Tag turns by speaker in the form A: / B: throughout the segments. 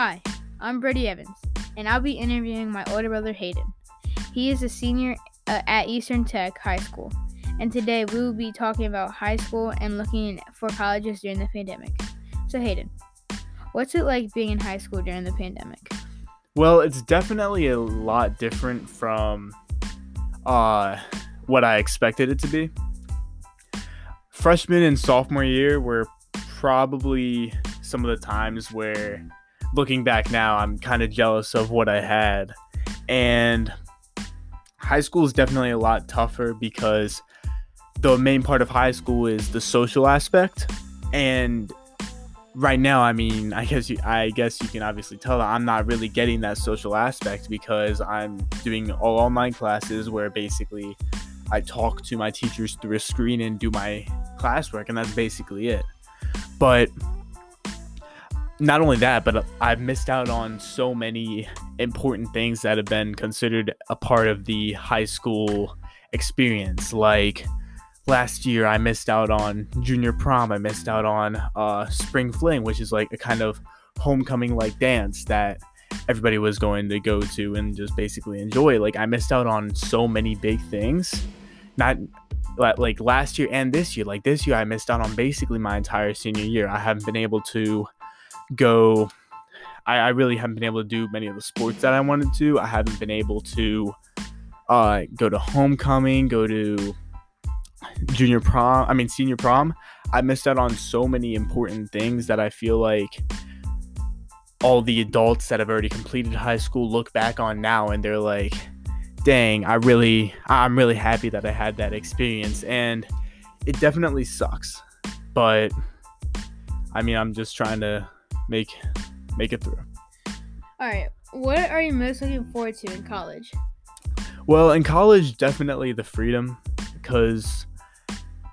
A: Hi, I'm Brady Evans, and I'll be interviewing my older brother Hayden. He is a senior uh, at Eastern Tech High School, and today we will be talking about high school and looking for colleges during the pandemic. So, Hayden, what's it like being in high school during the pandemic?
B: Well, it's definitely a lot different from uh, what I expected it to be. Freshman and sophomore year were probably some of the times where looking back now, I'm kind of jealous of what I had. And high school is definitely a lot tougher because the main part of high school is the social aspect. And right now, I mean, I guess you, I guess you can obviously tell that I'm not really getting that social aspect because I'm doing all online classes where basically I talk to my teachers through a screen and do my classwork, and that's basically it. But not only that, but I've missed out on so many important things that have been considered a part of the high school experience. Like last year, I missed out on junior prom. I missed out on uh, spring fling, which is like a kind of homecoming like dance that everybody was going to go to and just basically enjoy. Like I missed out on so many big things. Not like last year and this year. Like this year, I missed out on basically my entire senior year. I haven't been able to go. I, I really haven't been able to do many of the sports that I wanted to. I haven't been able to uh, go to homecoming, go to junior prom. I mean senior prom. I missed out on so many important things that I feel like all the adults that have already completed high school look back on now and they're like, dang, I really, I'm really happy that I had that experience. And it definitely sucks. But I mean, I'm just trying to make make it through.
A: All right. What are you most looking forward to in college?
B: Well, in college, definitely the freedom, because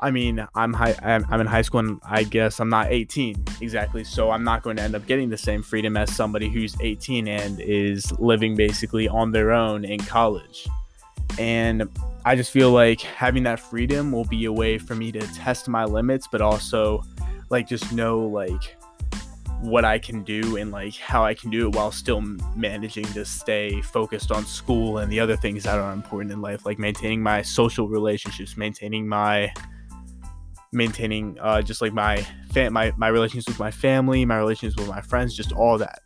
B: I mean, I'm high. I'm, I'm in high school, and I guess I'm not 18 exactly, so I'm not going to end up getting the same freedom as somebody who's 18 and is living basically on their own in college. And I just feel like having that freedom will be a way for me to test my limits, but also like just know like what I can do and like how I can do it while still managing to stay focused on school and the other things that are important in life, like maintaining my social relationships, maintaining my maintaining uh, just like my fam- my my relationships with my family, my relationships with my friends, just all that.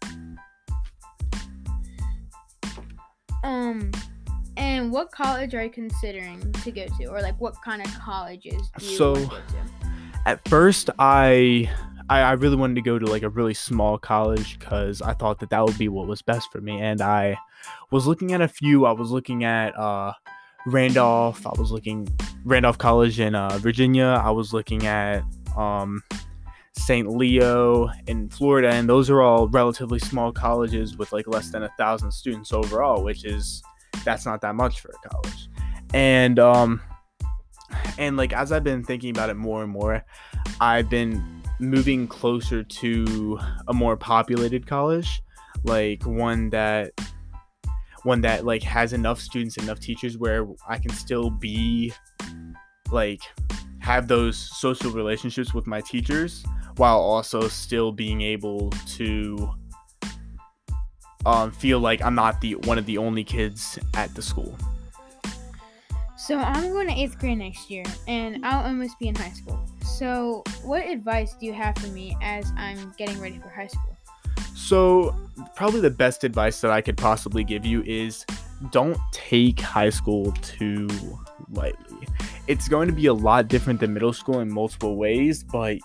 A: Um, and what college are you considering to go to, or like what kind of colleges do you
B: so,
A: want to go to?
B: At first, I I, I really wanted to go to like a really small college because I thought that that would be what was best for me. And I was looking at a few. I was looking at uh, Randolph. I was looking Randolph College in uh, Virginia. I was looking at um, St. Leo in Florida, and those are all relatively small colleges with like less than a thousand students overall, which is that's not that much for a college. And um, and like as I've been thinking about it more and more, I've been moving closer to a more populated college, like one that one that like has enough students, enough teachers where I can still be like have those social relationships with my teachers while also still being able to um, feel like I'm not the one of the only kids at the school.
A: So I'm going to eighth grade next year, and I'll almost be in high school. So, what advice do you have for me as I'm getting ready for high school?
B: So, probably the best advice that I could possibly give you is don't take high school too lightly. It's going to be a lot different than middle school in multiple ways, but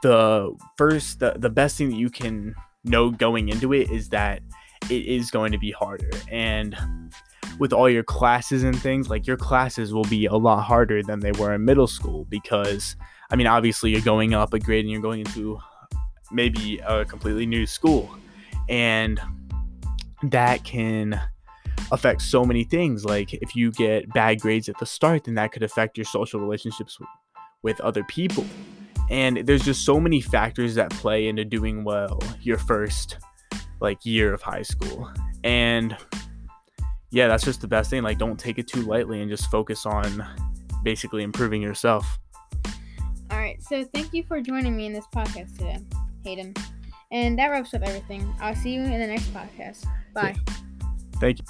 B: the first, the, the best thing that you can know going into it is that it is going to be harder. And with all your classes and things, like your classes will be a lot harder than they were in middle school because I mean, obviously, you're going up a grade and you're going into maybe a completely new school. And that can affect so many things. Like, if you get bad grades at the start, then that could affect your social relationships with other people. And there's just so many factors that play into doing well your first like year of high school. And yeah, that's just the best thing. Like, don't take it too lightly and just focus on basically improving yourself.
A: All right, so thank you for joining me in this podcast today, Hayden. And that wraps up everything. I'll see you in the next podcast. Bye.
B: Thank you.